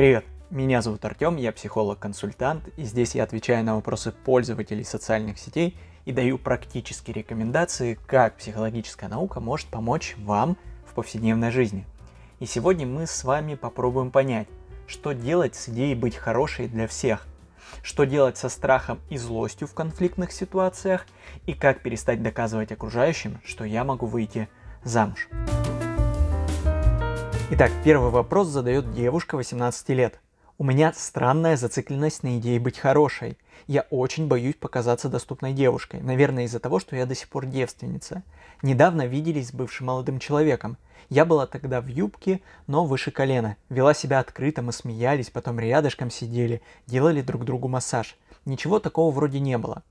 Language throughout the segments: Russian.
Привет, меня зовут Артем, я психолог-консультант, и здесь я отвечаю на вопросы пользователей социальных сетей и даю практические рекомендации, как психологическая наука может помочь вам в повседневной жизни. И сегодня мы с вами попробуем понять, что делать с идеей быть хорошей для всех, что делать со страхом и злостью в конфликтных ситуациях и как перестать доказывать окружающим, что я могу выйти замуж. Итак, первый вопрос задает девушка 18 лет. У меня странная зацикленность на идее быть хорошей. Я очень боюсь показаться доступной девушкой, наверное из-за того, что я до сих пор девственница. Недавно виделись с бывшим молодым человеком. Я была тогда в юбке, но выше колена. Вела себя открыто, мы смеялись, потом рядышком сидели, делали друг другу массаж. Ничего такого вроде не было.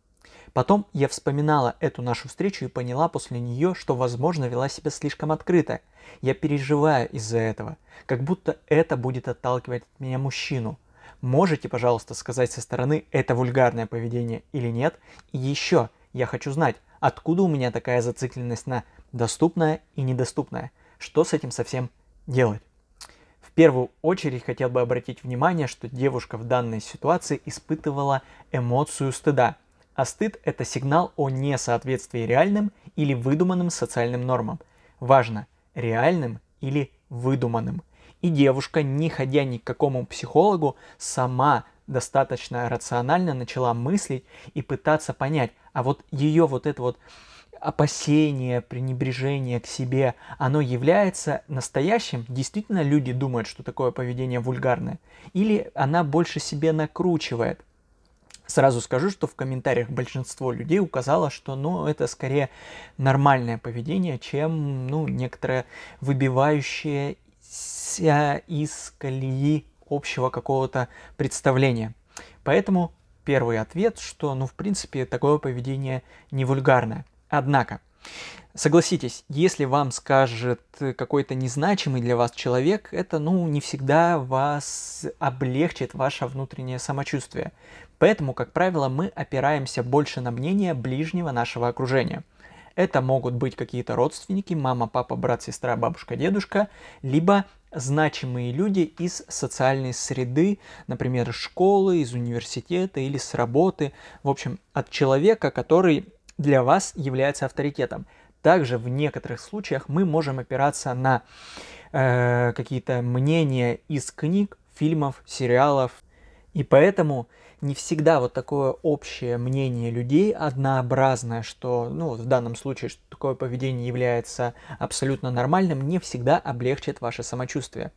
Потом я вспоминала эту нашу встречу и поняла после нее, что, возможно, вела себя слишком открыто. Я переживаю из-за этого, как будто это будет отталкивать от меня мужчину. Можете, пожалуйста, сказать со стороны, это вульгарное поведение или нет? И еще, я хочу знать, откуда у меня такая зацикленность на доступное и недоступное? Что с этим совсем делать? В первую очередь хотел бы обратить внимание, что девушка в данной ситуации испытывала эмоцию стыда – а стыд – это сигнал о несоответствии реальным или выдуманным социальным нормам. Важно, реальным или выдуманным. И девушка, не ходя ни к какому психологу, сама достаточно рационально начала мыслить и пытаться понять, а вот ее вот это вот опасение, пренебрежение к себе, оно является настоящим? Действительно люди думают, что такое поведение вульгарное? Или она больше себе накручивает? Сразу скажу, что в комментариях большинство людей указало, что ну, это скорее нормальное поведение, чем ну, некоторое выбивающее из колеи общего какого-то представления. Поэтому первый ответ, что, ну, в принципе, такое поведение не вульгарное. Однако, Согласитесь, если вам скажет какой-то незначимый для вас человек, это, ну, не всегда вас облегчит ваше внутреннее самочувствие. Поэтому, как правило, мы опираемся больше на мнение ближнего нашего окружения. Это могут быть какие-то родственники, мама, папа, брат, сестра, бабушка, дедушка, либо значимые люди из социальной среды, например, из школы, из университета или с работы. В общем, от человека, который для вас является авторитетом. Также в некоторых случаях мы можем опираться на э, какие-то мнения из книг, фильмов, сериалов. И поэтому не всегда вот такое общее мнение людей однообразное, что, ну, в данном случае, что такое поведение является абсолютно нормальным, не всегда облегчит ваше самочувствие.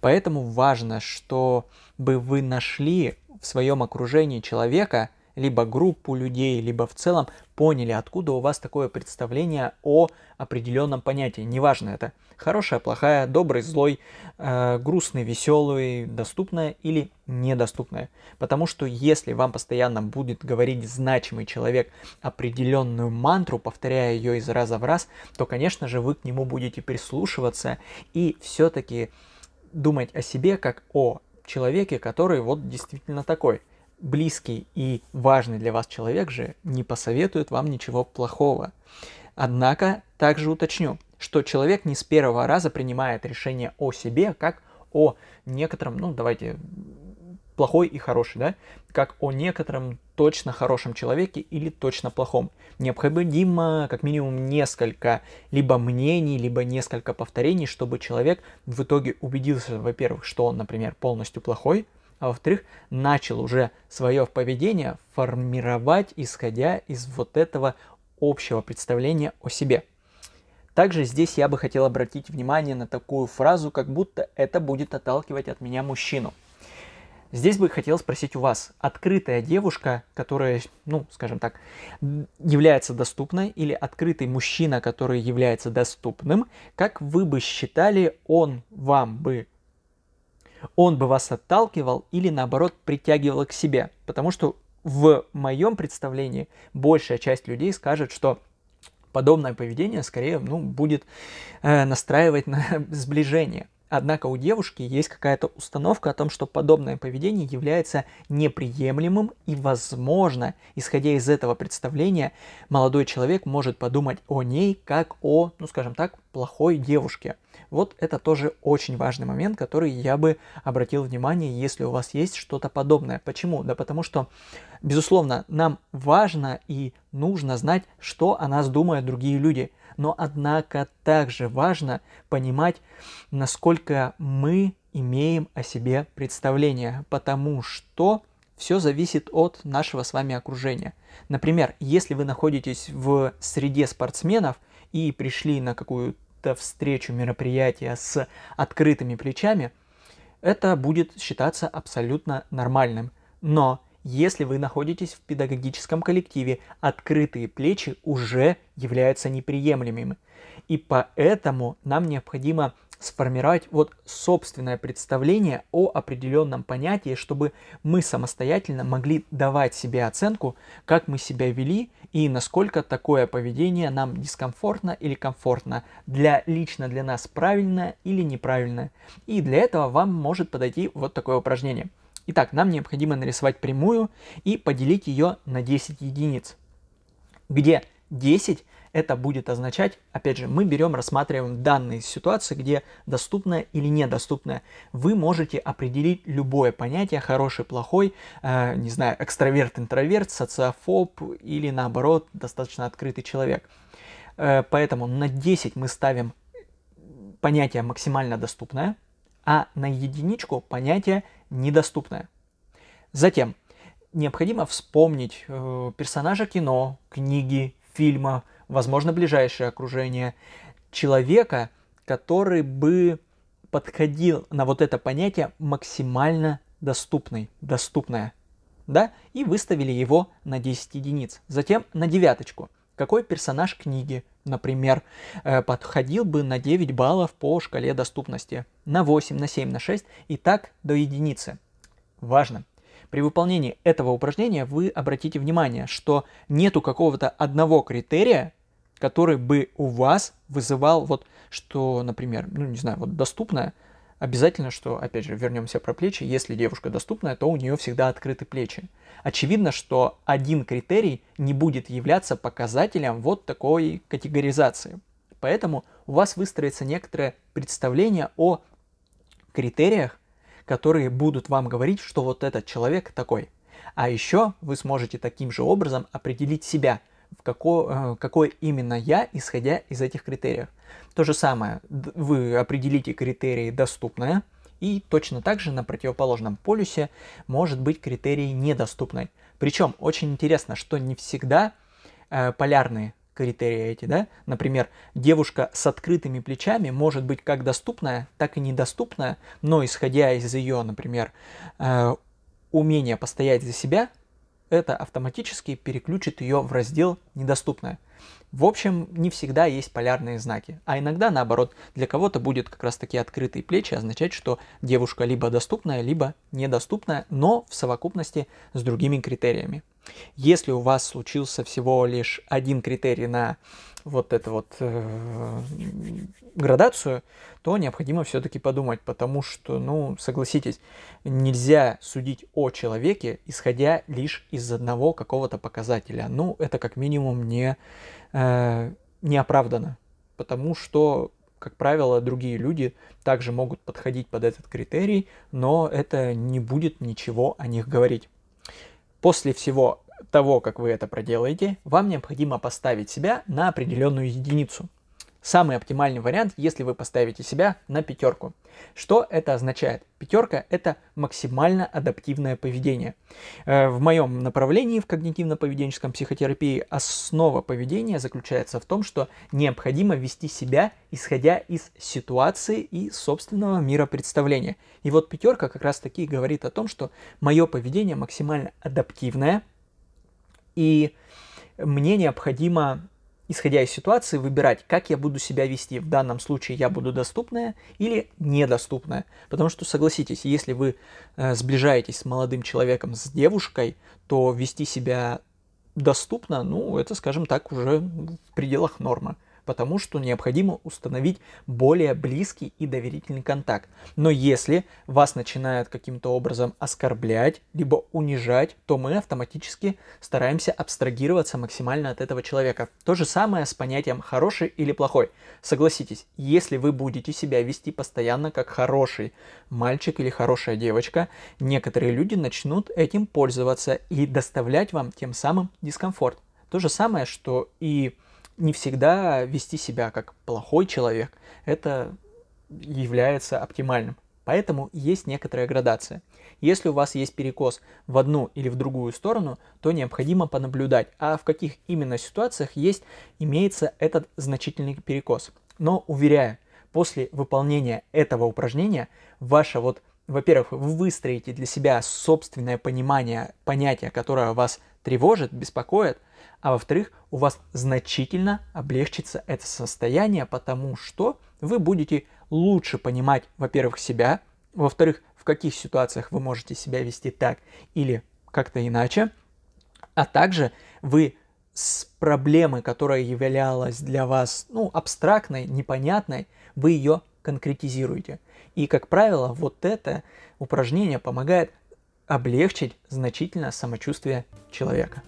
Поэтому важно, чтобы вы нашли в своем окружении человека, либо группу людей, либо в целом поняли, откуда у вас такое представление о определенном понятии. Неважно это хорошая, плохая, добрый, злой, э, грустный, веселый, доступное или недоступное. Потому что если вам постоянно будет говорить значимый человек определенную мантру, повторяя ее из раза в раз, то, конечно же, вы к нему будете прислушиваться и все-таки думать о себе как о человеке, который вот действительно такой – близкий и важный для вас человек же не посоветует вам ничего плохого. Однако также уточню, что человек не с первого раза принимает решение о себе как о некотором, ну давайте, плохой и хороший, да, как о некотором точно хорошем человеке или точно плохом. Необходимо как минимум несколько либо мнений, либо несколько повторений, чтобы человек в итоге убедился, во-первых, что он, например, полностью плохой, а во-вторых, начал уже свое поведение формировать, исходя из вот этого общего представления о себе. Также здесь я бы хотел обратить внимание на такую фразу, как будто это будет отталкивать от меня мужчину. Здесь бы хотел спросить у вас, открытая девушка, которая, ну, скажем так, является доступной, или открытый мужчина, который является доступным, как вы бы считали, он вам бы он бы вас отталкивал или наоборот притягивал к себе. Потому что в моем представлении большая часть людей скажет, что подобное поведение скорее ну, будет э, настраивать на сближение. Однако у девушки есть какая-то установка о том, что подобное поведение является неприемлемым и, возможно, исходя из этого представления, молодой человек может подумать о ней как о, ну скажем так, плохой девушке. Вот это тоже очень важный момент, который я бы обратил внимание, если у вас есть что-то подобное. Почему? Да потому что, безусловно, нам важно и нужно знать, что о нас думают другие люди – но однако также важно понимать, насколько мы имеем о себе представление, потому что все зависит от нашего с вами окружения. Например, если вы находитесь в среде спортсменов и пришли на какую-то встречу, мероприятие с открытыми плечами, это будет считаться абсолютно нормальным. Но если вы находитесь в педагогическом коллективе, открытые плечи уже являются неприемлемыми. И поэтому нам необходимо сформировать вот собственное представление о определенном понятии, чтобы мы самостоятельно могли давать себе оценку, как мы себя вели и насколько такое поведение нам дискомфортно или комфортно, для лично для нас правильно или неправильно. И для этого вам может подойти вот такое упражнение – Итак, нам необходимо нарисовать прямую и поделить ее на 10 единиц, где 10 это будет означать, опять же, мы берем, рассматриваем данные ситуации, где доступное или недоступное. Вы можете определить любое понятие, хороший, плохой, э, не знаю, экстраверт, интроверт, социофоб или наоборот, достаточно открытый человек. Э, поэтому на 10 мы ставим понятие максимально доступное, а на единичку понятие недоступное. Затем необходимо вспомнить э, персонажа кино, книги, фильма, возможно, ближайшее окружение, человека, который бы подходил на вот это понятие максимально доступный, доступное, да, и выставили его на 10 единиц. Затем на девяточку. Какой персонаж книги, например, э, подходил бы на 9 баллов по шкале доступности, на 8, на 7, на 6 и так до единицы. Важно. При выполнении этого упражнения вы обратите внимание, что нету какого-то одного критерия, который бы у вас вызывал вот, что, например, ну не знаю, вот доступное, обязательно, что, опять же, вернемся про плечи, если девушка доступная, то у нее всегда открыты плечи. Очевидно, что один критерий не будет являться показателем вот такой категоризации. Поэтому у вас выстроится некоторое представление о критериях, которые будут вам говорить, что вот этот человек такой. А еще вы сможете таким же образом определить себя – в какое, какое именно я, исходя из этих критериев. То же самое, вы определите критерии доступное, и точно так же на противоположном полюсе может быть критерий недоступный. Причем очень интересно, что не всегда э, полярные критерии эти, да, например, девушка с открытыми плечами может быть как доступная, так и недоступная, но исходя из ее, например, э, умения постоять за себя, это автоматически переключит ее в раздел «Недоступное». В общем, не всегда есть полярные знаки, а иногда наоборот, для кого-то будет как раз таки открытые плечи означать, что девушка либо доступная, либо недоступная, но в совокупности с другими критериями. Если у вас случился всего лишь один критерий на вот эту вот э, градацию, то необходимо все-таки подумать, потому что, ну, согласитесь, нельзя судить о человеке, исходя лишь из одного какого-то показателя. Ну, это как минимум не, э, не оправдано, потому что, как правило, другие люди также могут подходить под этот критерий, но это не будет ничего о них говорить. После всего того, как вы это проделаете, вам необходимо поставить себя на определенную единицу. Самый оптимальный вариант, если вы поставите себя на пятерку. Что это означает? Пятерка – это максимально адаптивное поведение. Э, в моем направлении в когнитивно-поведенческом психотерапии основа поведения заключается в том, что необходимо вести себя, исходя из ситуации и собственного мира представления. И вот пятерка как раз таки говорит о том, что мое поведение максимально адаптивное – и мне необходимо, исходя из ситуации, выбирать, как я буду себя вести. В данном случае я буду доступная или недоступная. Потому что, согласитесь, если вы э, сближаетесь с молодым человеком, с девушкой, то вести себя доступно, ну, это, скажем так, уже в пределах нормы. Потому что необходимо установить более близкий и доверительный контакт. Но если вас начинают каким-то образом оскорблять, либо унижать, то мы автоматически стараемся абстрагироваться максимально от этого человека. То же самое с понятием хороший или плохой. Согласитесь, если вы будете себя вести постоянно как хороший мальчик или хорошая девочка, некоторые люди начнут этим пользоваться и доставлять вам тем самым дискомфорт. То же самое, что и не всегда вести себя как плохой человек, это является оптимальным. Поэтому есть некоторая градация. Если у вас есть перекос в одну или в другую сторону, то необходимо понаблюдать, а в каких именно ситуациях есть, имеется этот значительный перекос. Но уверяю, после выполнения этого упражнения ваша вот, во-первых, вы выстроите для себя собственное понимание понятия, которое вас тревожит, беспокоит, а во-вторых, у вас значительно облегчится это состояние, потому что вы будете лучше понимать, во-первых, себя, во-вторых, в каких ситуациях вы можете себя вести так или как-то иначе, а также вы с проблемой, которая являлась для вас ну, абстрактной, непонятной, вы ее конкретизируете. И, как правило, вот это упражнение помогает облегчить значительно самочувствие человека.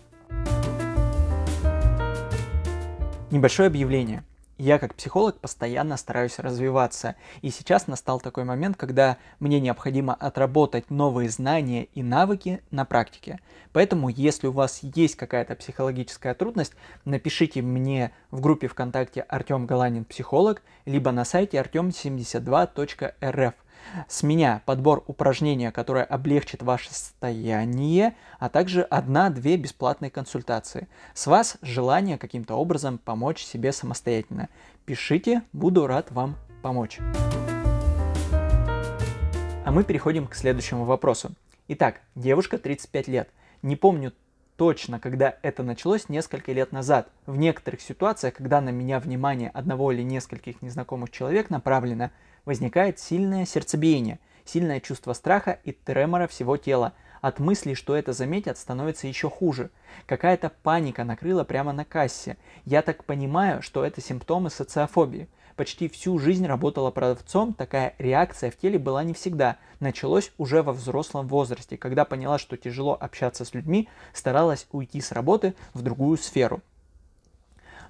Небольшое объявление. Я как психолог постоянно стараюсь развиваться, и сейчас настал такой момент, когда мне необходимо отработать новые знания и навыки на практике. Поэтому, если у вас есть какая-то психологическая трудность, напишите мне в группе ВКонтакте Артем Галанин Психолог, либо на сайте artem72.rf. С меня подбор упражнения, которое облегчит ваше состояние, а также одна-две бесплатные консультации. С вас желание каким-то образом помочь себе самостоятельно. Пишите, буду рад вам помочь. А мы переходим к следующему вопросу. Итак, девушка 35 лет. Не помню точно, когда это началось несколько лет назад. В некоторых ситуациях, когда на меня внимание одного или нескольких незнакомых человек направлено, возникает сильное сердцебиение, сильное чувство страха и тремора всего тела. От мысли, что это заметят, становится еще хуже. Какая-то паника накрыла прямо на кассе. Я так понимаю, что это симптомы социофобии. Почти всю жизнь работала продавцом, такая реакция в теле была не всегда. Началось уже во взрослом возрасте, когда поняла, что тяжело общаться с людьми, старалась уйти с работы в другую сферу.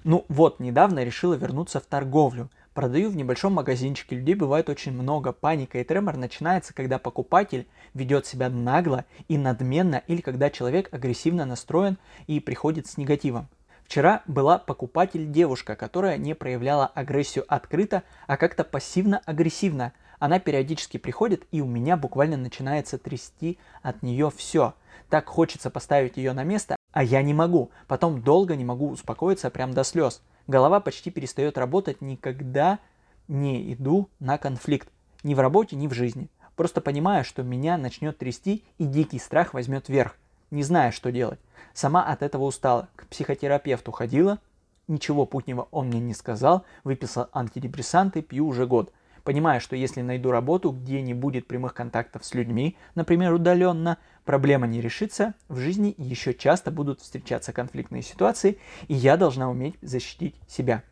Ну вот, недавно решила вернуться в торговлю. Продаю в небольшом магазинчике, людей бывает очень много. Паника и тремор начинается, когда покупатель ведет себя нагло и надменно, или когда человек агрессивно настроен и приходит с негативом. Вчера была покупатель девушка, которая не проявляла агрессию открыто, а как-то пассивно-агрессивно. Она периодически приходит, и у меня буквально начинается трясти от нее все. Так хочется поставить ее на место, а я не могу. Потом долго не могу успокоиться прям до слез голова почти перестает работать, никогда не иду на конфликт. Ни в работе, ни в жизни. Просто понимаю, что меня начнет трясти и дикий страх возьмет верх. Не зная, что делать. Сама от этого устала. К психотерапевту ходила. Ничего путнего он мне не сказал. Выписал антидепрессанты, пью уже год. Понимая, что если найду работу, где не будет прямых контактов с людьми, например, удаленно, проблема не решится, в жизни еще часто будут встречаться конфликтные ситуации, и я должна уметь защитить себя.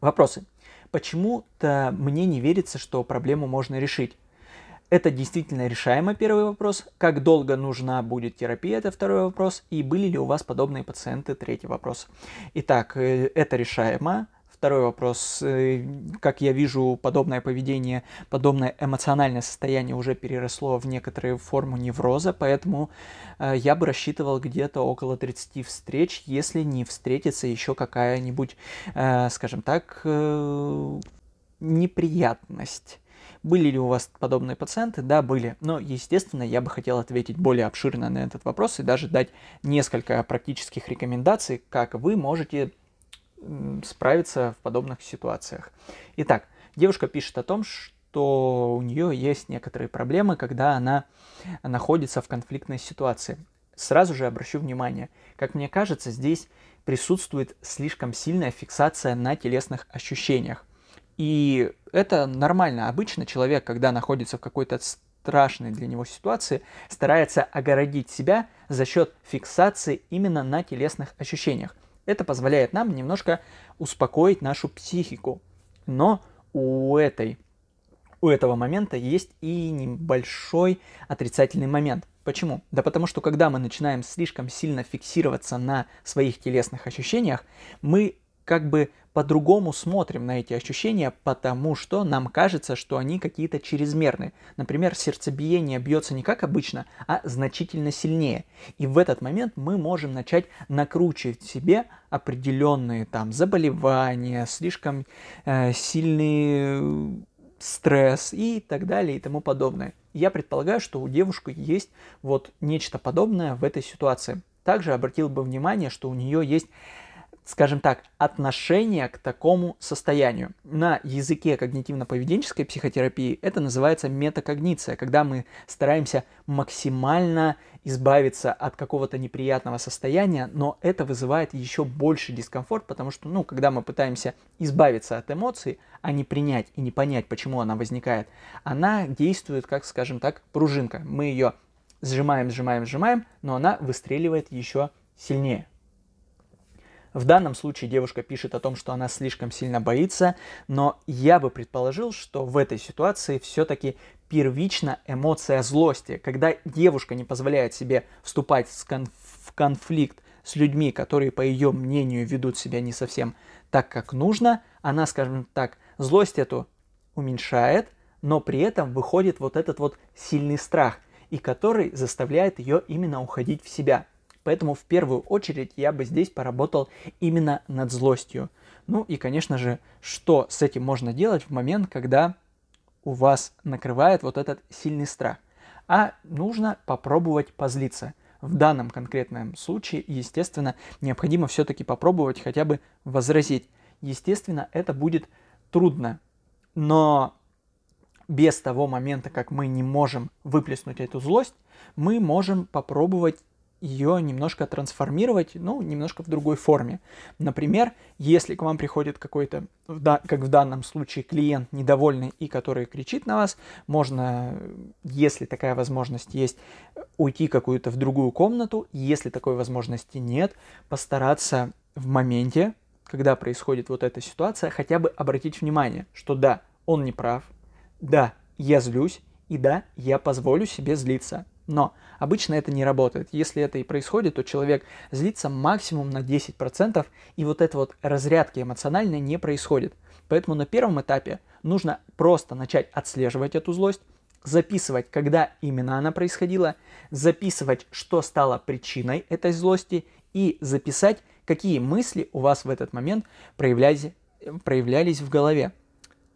Вопросы. Почему-то мне не верится, что проблему можно решить. Это действительно решаемо, первый вопрос. Как долго нужна будет терапия, это второй вопрос. И были ли у вас подобные пациенты, третий вопрос. Итак, э, это решаемо. Второй вопрос. Э, как я вижу, подобное поведение, подобное эмоциональное состояние уже переросло в некоторые форму невроза, поэтому э, я бы рассчитывал где-то около 30 встреч, если не встретится еще какая-нибудь, э, скажем так, неприятность. Были ли у вас подобные пациенты? Да, были. Но, естественно, я бы хотел ответить более обширно на этот вопрос и даже дать несколько практических рекомендаций, как вы можете справиться в подобных ситуациях. Итак, девушка пишет о том, что у нее есть некоторые проблемы, когда она находится в конфликтной ситуации. Сразу же обращу внимание, как мне кажется, здесь присутствует слишком сильная фиксация на телесных ощущениях. И это нормально. Обычно человек, когда находится в какой-то страшной для него ситуации, старается огородить себя за счет фиксации именно на телесных ощущениях. Это позволяет нам немножко успокоить нашу психику. Но у этой у этого момента есть и небольшой отрицательный момент. Почему? Да потому что когда мы начинаем слишком сильно фиксироваться на своих телесных ощущениях, мы как бы по-другому смотрим на эти ощущения, потому что нам кажется, что они какие-то чрезмерные. Например, сердцебиение бьется не как обычно, а значительно сильнее. И в этот момент мы можем начать накручивать себе определенные там заболевания, слишком э, сильный стресс и так далее и тому подобное. Я предполагаю, что у девушки есть вот нечто подобное в этой ситуации. Также обратил бы внимание, что у нее есть скажем так, отношение к такому состоянию. На языке когнитивно-поведенческой психотерапии это называется метакогниция, когда мы стараемся максимально избавиться от какого-то неприятного состояния, но это вызывает еще больше дискомфорт, потому что, ну, когда мы пытаемся избавиться от эмоций, а не принять и не понять, почему она возникает, она действует, как, скажем так, пружинка. Мы ее сжимаем, сжимаем, сжимаем, но она выстреливает еще сильнее. В данном случае девушка пишет о том, что она слишком сильно боится, но я бы предположил, что в этой ситуации все-таки первична эмоция злости, когда девушка не позволяет себе вступать в конфликт с людьми, которые, по ее мнению, ведут себя не совсем так, как нужно, она, скажем так, злость эту уменьшает, но при этом выходит вот этот вот сильный страх, и который заставляет ее именно уходить в себя – Поэтому в первую очередь я бы здесь поработал именно над злостью. Ну и, конечно же, что с этим можно делать в момент, когда у вас накрывает вот этот сильный страх. А нужно попробовать позлиться. В данном конкретном случае, естественно, необходимо все-таки попробовать хотя бы возразить. Естественно, это будет трудно, но без того момента, как мы не можем выплеснуть эту злость, мы можем попробовать ее немножко трансформировать, ну, немножко в другой форме. Например, если к вам приходит какой-то, как в данном случае, клиент недовольный и который кричит на вас, можно, если такая возможность есть, уйти какую-то в другую комнату. Если такой возможности нет, постараться в моменте, когда происходит вот эта ситуация, хотя бы обратить внимание, что да, он не прав, да, я злюсь, и да, я позволю себе злиться. Но обычно это не работает. Если это и происходит, то человек злится максимум на 10%, и вот эта вот разрядки эмоциональной не происходит. Поэтому на первом этапе нужно просто начать отслеживать эту злость, записывать, когда именно она происходила, записывать, что стало причиной этой злости, и записать, какие мысли у вас в этот момент проявлялись, проявлялись в голове.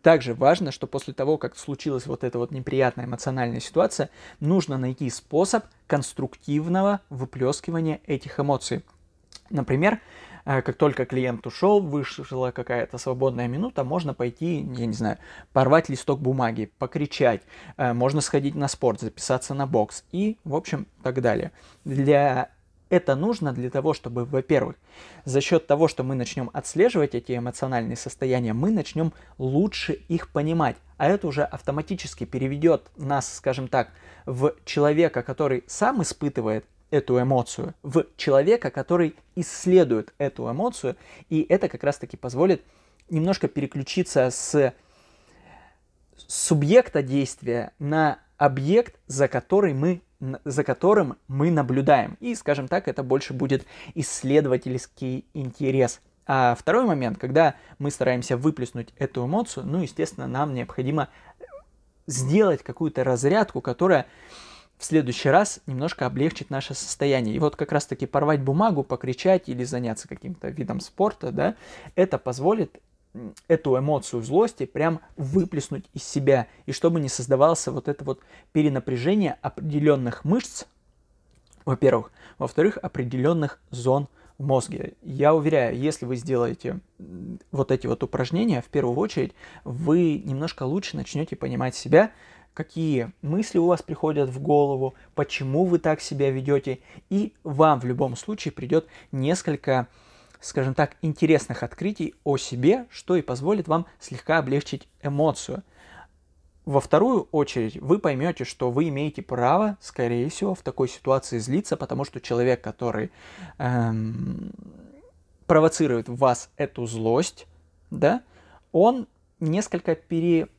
Также важно, что после того, как случилась вот эта вот неприятная эмоциональная ситуация, нужно найти способ конструктивного выплескивания этих эмоций. Например, э, как только клиент ушел, вышла какая-то свободная минута, можно пойти, я не знаю, порвать листок бумаги, покричать, э, можно сходить на спорт, записаться на бокс и, в общем, так далее. Для это нужно для того, чтобы, во-первых, за счет того, что мы начнем отслеживать эти эмоциональные состояния, мы начнем лучше их понимать. А это уже автоматически переведет нас, скажем так, в человека, который сам испытывает эту эмоцию, в человека, который исследует эту эмоцию. И это как раз-таки позволит немножко переключиться с субъекта действия на объект, за который мы за которым мы наблюдаем. И, скажем так, это больше будет исследовательский интерес. А второй момент, когда мы стараемся выплеснуть эту эмоцию, ну, естественно, нам необходимо сделать какую-то разрядку, которая в следующий раз немножко облегчит наше состояние. И вот как раз-таки порвать бумагу, покричать или заняться каким-то видом спорта, да, это позволит эту эмоцию злости прям выплеснуть из себя, и чтобы не создавался вот это вот перенапряжение определенных мышц, во-первых, во-вторых, определенных зон в мозге. Я уверяю, если вы сделаете вот эти вот упражнения, в первую очередь, вы немножко лучше начнете понимать себя, какие мысли у вас приходят в голову, почему вы так себя ведете, и вам в любом случае придет несколько скажем так, интересных открытий о себе, что и позволит вам слегка облегчить эмоцию. Во вторую очередь вы поймете, что вы имеете право, скорее всего, в такой ситуации злиться, потому что человек, который эм, провоцирует в вас эту злость, да, он несколько переходит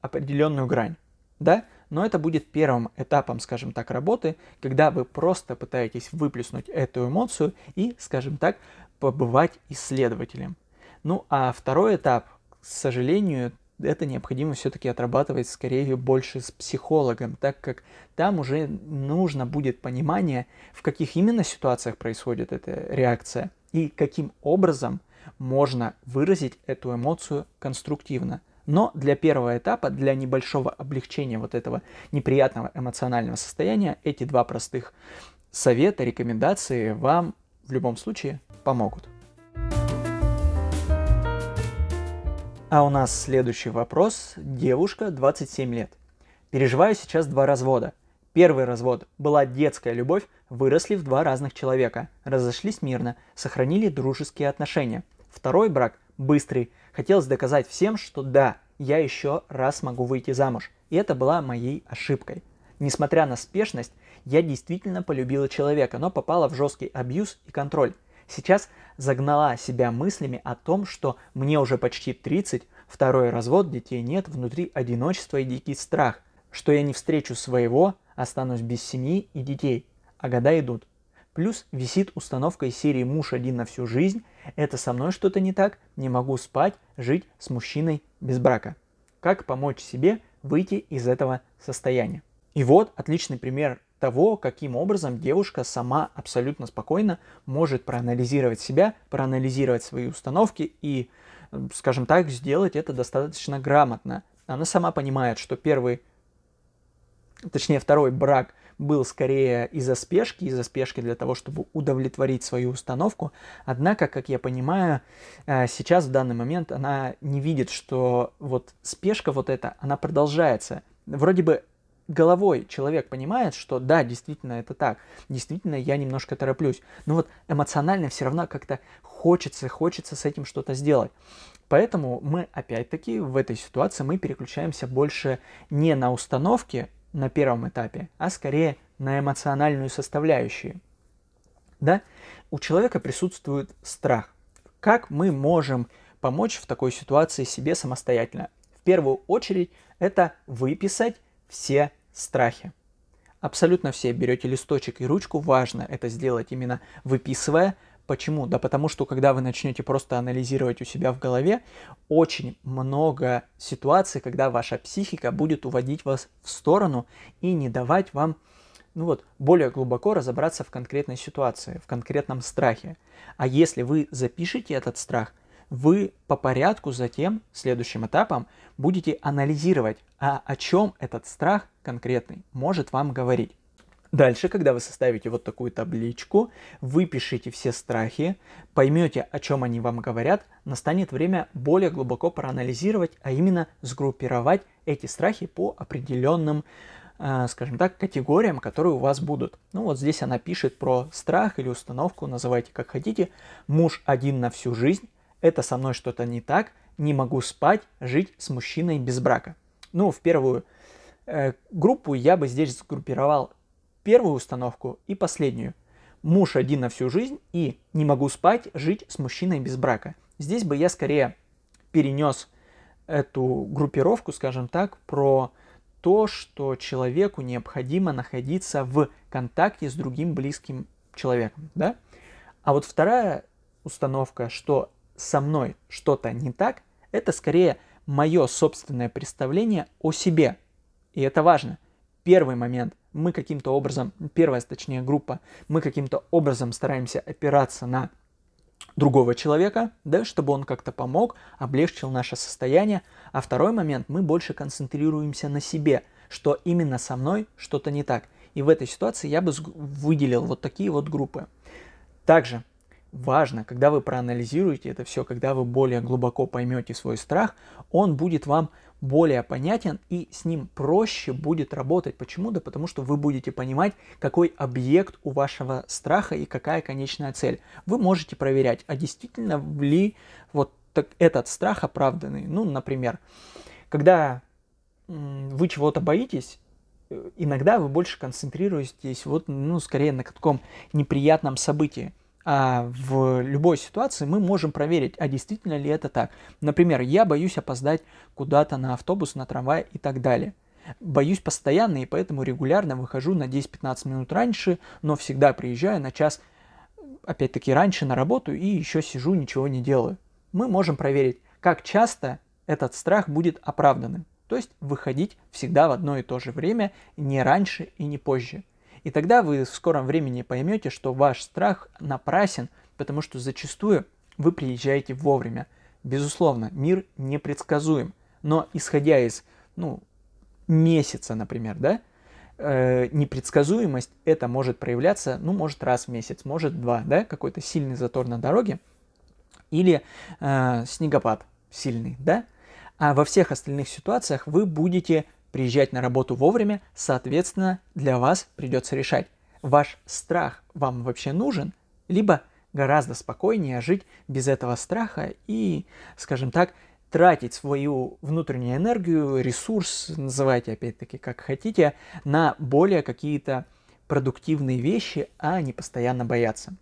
определенную грань, да, но это будет первым этапом, скажем так, работы, когда вы просто пытаетесь выплеснуть эту эмоцию и, скажем так, побывать исследователем. Ну а второй этап, к сожалению, это необходимо все-таки отрабатывать скорее больше с психологом, так как там уже нужно будет понимание, в каких именно ситуациях происходит эта реакция и каким образом можно выразить эту эмоцию конструктивно. Но для первого этапа, для небольшого облегчения вот этого неприятного эмоционального состояния, эти два простых совета, рекомендации вам в любом случае помогут. А у нас следующий вопрос. Девушка, 27 лет. Переживаю сейчас два развода. Первый развод была детская любовь, выросли в два разных человека, разошлись мирно, сохранили дружеские отношения. Второй брак быстрый. Хотелось доказать всем, что да, я еще раз могу выйти замуж. И это была моей ошибкой. Несмотря на спешность, я действительно полюбила человека, но попала в жесткий абьюз и контроль. Сейчас загнала себя мыслями о том, что мне уже почти 30, второй развод, детей нет, внутри одиночество и дикий страх, что я не встречу своего, останусь без семьи и детей, а года идут. Плюс висит установка из серии «Муж один на всю жизнь», это со мной что-то не так, не могу спать, жить с мужчиной без брака. Как помочь себе выйти из этого состояния? И вот отличный пример того, каким образом девушка сама абсолютно спокойно может проанализировать себя, проанализировать свои установки и, скажем так, сделать это достаточно грамотно. Она сама понимает, что первый, точнее второй брак был скорее из-за спешки, из-за спешки для того, чтобы удовлетворить свою установку. Однако, как я понимаю, э, сейчас в данный момент она не видит, что вот спешка вот эта, она продолжается. Вроде бы головой человек понимает, что да, действительно это так, действительно я немножко тороплюсь, но вот эмоционально все равно как-то хочется, хочется с этим что-то сделать. Поэтому мы опять-таки в этой ситуации мы переключаемся больше не на установки на первом этапе, а скорее на эмоциональную составляющую. Да? У человека присутствует страх. Как мы можем помочь в такой ситуации себе самостоятельно? В первую очередь это выписать все страхи. Абсолютно все берете листочек и ручку, важно это сделать именно выписывая. Почему? Да потому что когда вы начнете просто анализировать у себя в голове, очень много ситуаций, когда ваша психика будет уводить вас в сторону и не давать вам ну вот, более глубоко разобраться в конкретной ситуации, в конкретном страхе. А если вы запишете этот страх, вы по порядку затем, следующим этапом, будете анализировать, а о чем этот страх конкретный может вам говорить. Дальше, когда вы составите вот такую табличку, выпишите все страхи, поймете, о чем они вам говорят, настанет время более глубоко проанализировать, а именно сгруппировать эти страхи по определенным, э, скажем так, категориям, которые у вас будут. Ну вот здесь она пишет про страх или установку, называйте как хотите. Муж один на всю жизнь, это со мной что-то не так, не могу спать, жить с мужчиной без брака. Ну, в первую э, группу я бы здесь сгруппировал первую установку и последнюю. Муж один на всю жизнь и не могу спать, жить с мужчиной без брака. Здесь бы я скорее перенес эту группировку, скажем так, про то, что человеку необходимо находиться в контакте с другим близким человеком, да? А вот вторая установка, что со мной что-то не так, это скорее мое собственное представление о себе. И это важно. Первый момент. Мы каким-то образом, первая, точнее, группа, мы каким-то образом стараемся опираться на другого человека, да, чтобы он как-то помог, облегчил наше состояние. А второй момент, мы больше концентрируемся на себе, что именно со мной что-то не так. И в этой ситуации я бы выделил вот такие вот группы. Также важно, когда вы проанализируете это все, когда вы более глубоко поймете свой страх, он будет вам более понятен и с ним проще будет работать. Почему? Да потому что вы будете понимать, какой объект у вашего страха и какая конечная цель. Вы можете проверять, а действительно ли вот так, этот страх оправданный. Ну, например, когда вы чего-то боитесь, э, иногда вы больше концентрируетесь вот, ну, скорее на каком неприятном событии. А в любой ситуации мы можем проверить, а действительно ли это так. Например, я боюсь опоздать куда-то на автобус, на трамвай и так далее. Боюсь постоянно и поэтому регулярно выхожу на 10-15 минут раньше, но всегда приезжаю на час, опять-таки, раньше на работу и еще сижу, ничего не делаю. Мы можем проверить, как часто этот страх будет оправданным. То есть выходить всегда в одно и то же время, не раньше и не позже. И тогда вы в скором времени поймете, что ваш страх напрасен, потому что зачастую вы приезжаете вовремя. Безусловно, мир непредсказуем, но исходя из ну, месяца, например, да, э, непредсказуемость, это может проявляться, ну, может, раз в месяц, может, два, да, какой-то сильный затор на дороге или э, снегопад сильный, да, а во всех остальных ситуациях вы будете приезжать на работу вовремя, соответственно, для вас придется решать, ваш страх вам вообще нужен, либо гораздо спокойнее жить без этого страха и, скажем так, тратить свою внутреннюю энергию, ресурс, называйте опять-таки как хотите, на более какие-то продуктивные вещи, а не постоянно бояться.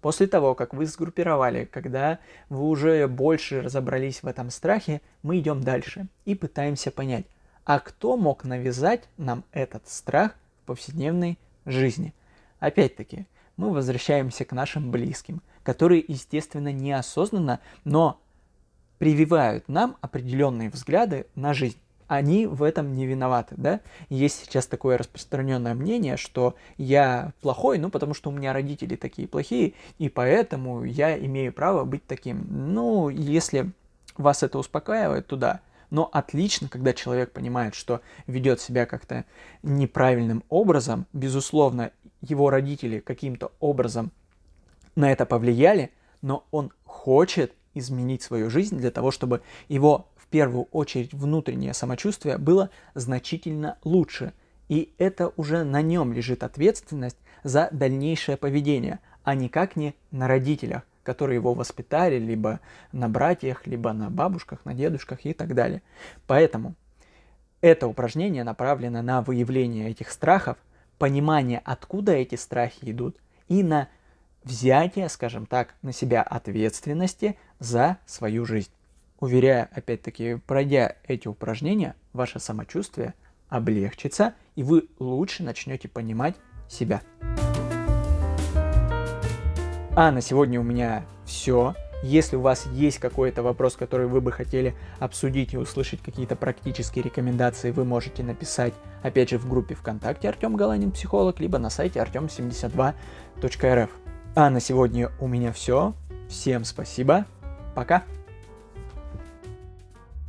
После того, как вы сгруппировали, когда вы уже больше разобрались в этом страхе, мы идем дальше и пытаемся понять, а кто мог навязать нам этот страх в повседневной жизни? Опять-таки, мы возвращаемся к нашим близким, которые, естественно, неосознанно, но прививают нам определенные взгляды на жизнь. Они в этом не виноваты, да? Есть сейчас такое распространенное мнение, что я плохой, ну, потому что у меня родители такие плохие, и поэтому я имею право быть таким. Ну, если вас это успокаивает, то да. Но отлично, когда человек понимает, что ведет себя как-то неправильным образом, безусловно, его родители каким-то образом на это повлияли, но он хочет изменить свою жизнь для того, чтобы его в первую очередь внутреннее самочувствие было значительно лучше. И это уже на нем лежит ответственность за дальнейшее поведение, а никак не на родителях, которые его воспитали, либо на братьях, либо на бабушках, на дедушках и так далее. Поэтому это упражнение направлено на выявление этих страхов, понимание, откуда эти страхи идут, и на взятие, скажем так, на себя ответственности за свою жизнь. Уверяю, опять-таки, пройдя эти упражнения, ваше самочувствие облегчится, и вы лучше начнете понимать себя. А на сегодня у меня все. Если у вас есть какой-то вопрос, который вы бы хотели обсудить и услышать какие-то практические рекомендации, вы можете написать, опять же, в группе ВКонтакте Артем Галанин Психолог, либо на сайте артем72.рф. А на сегодня у меня все. Всем спасибо. Пока.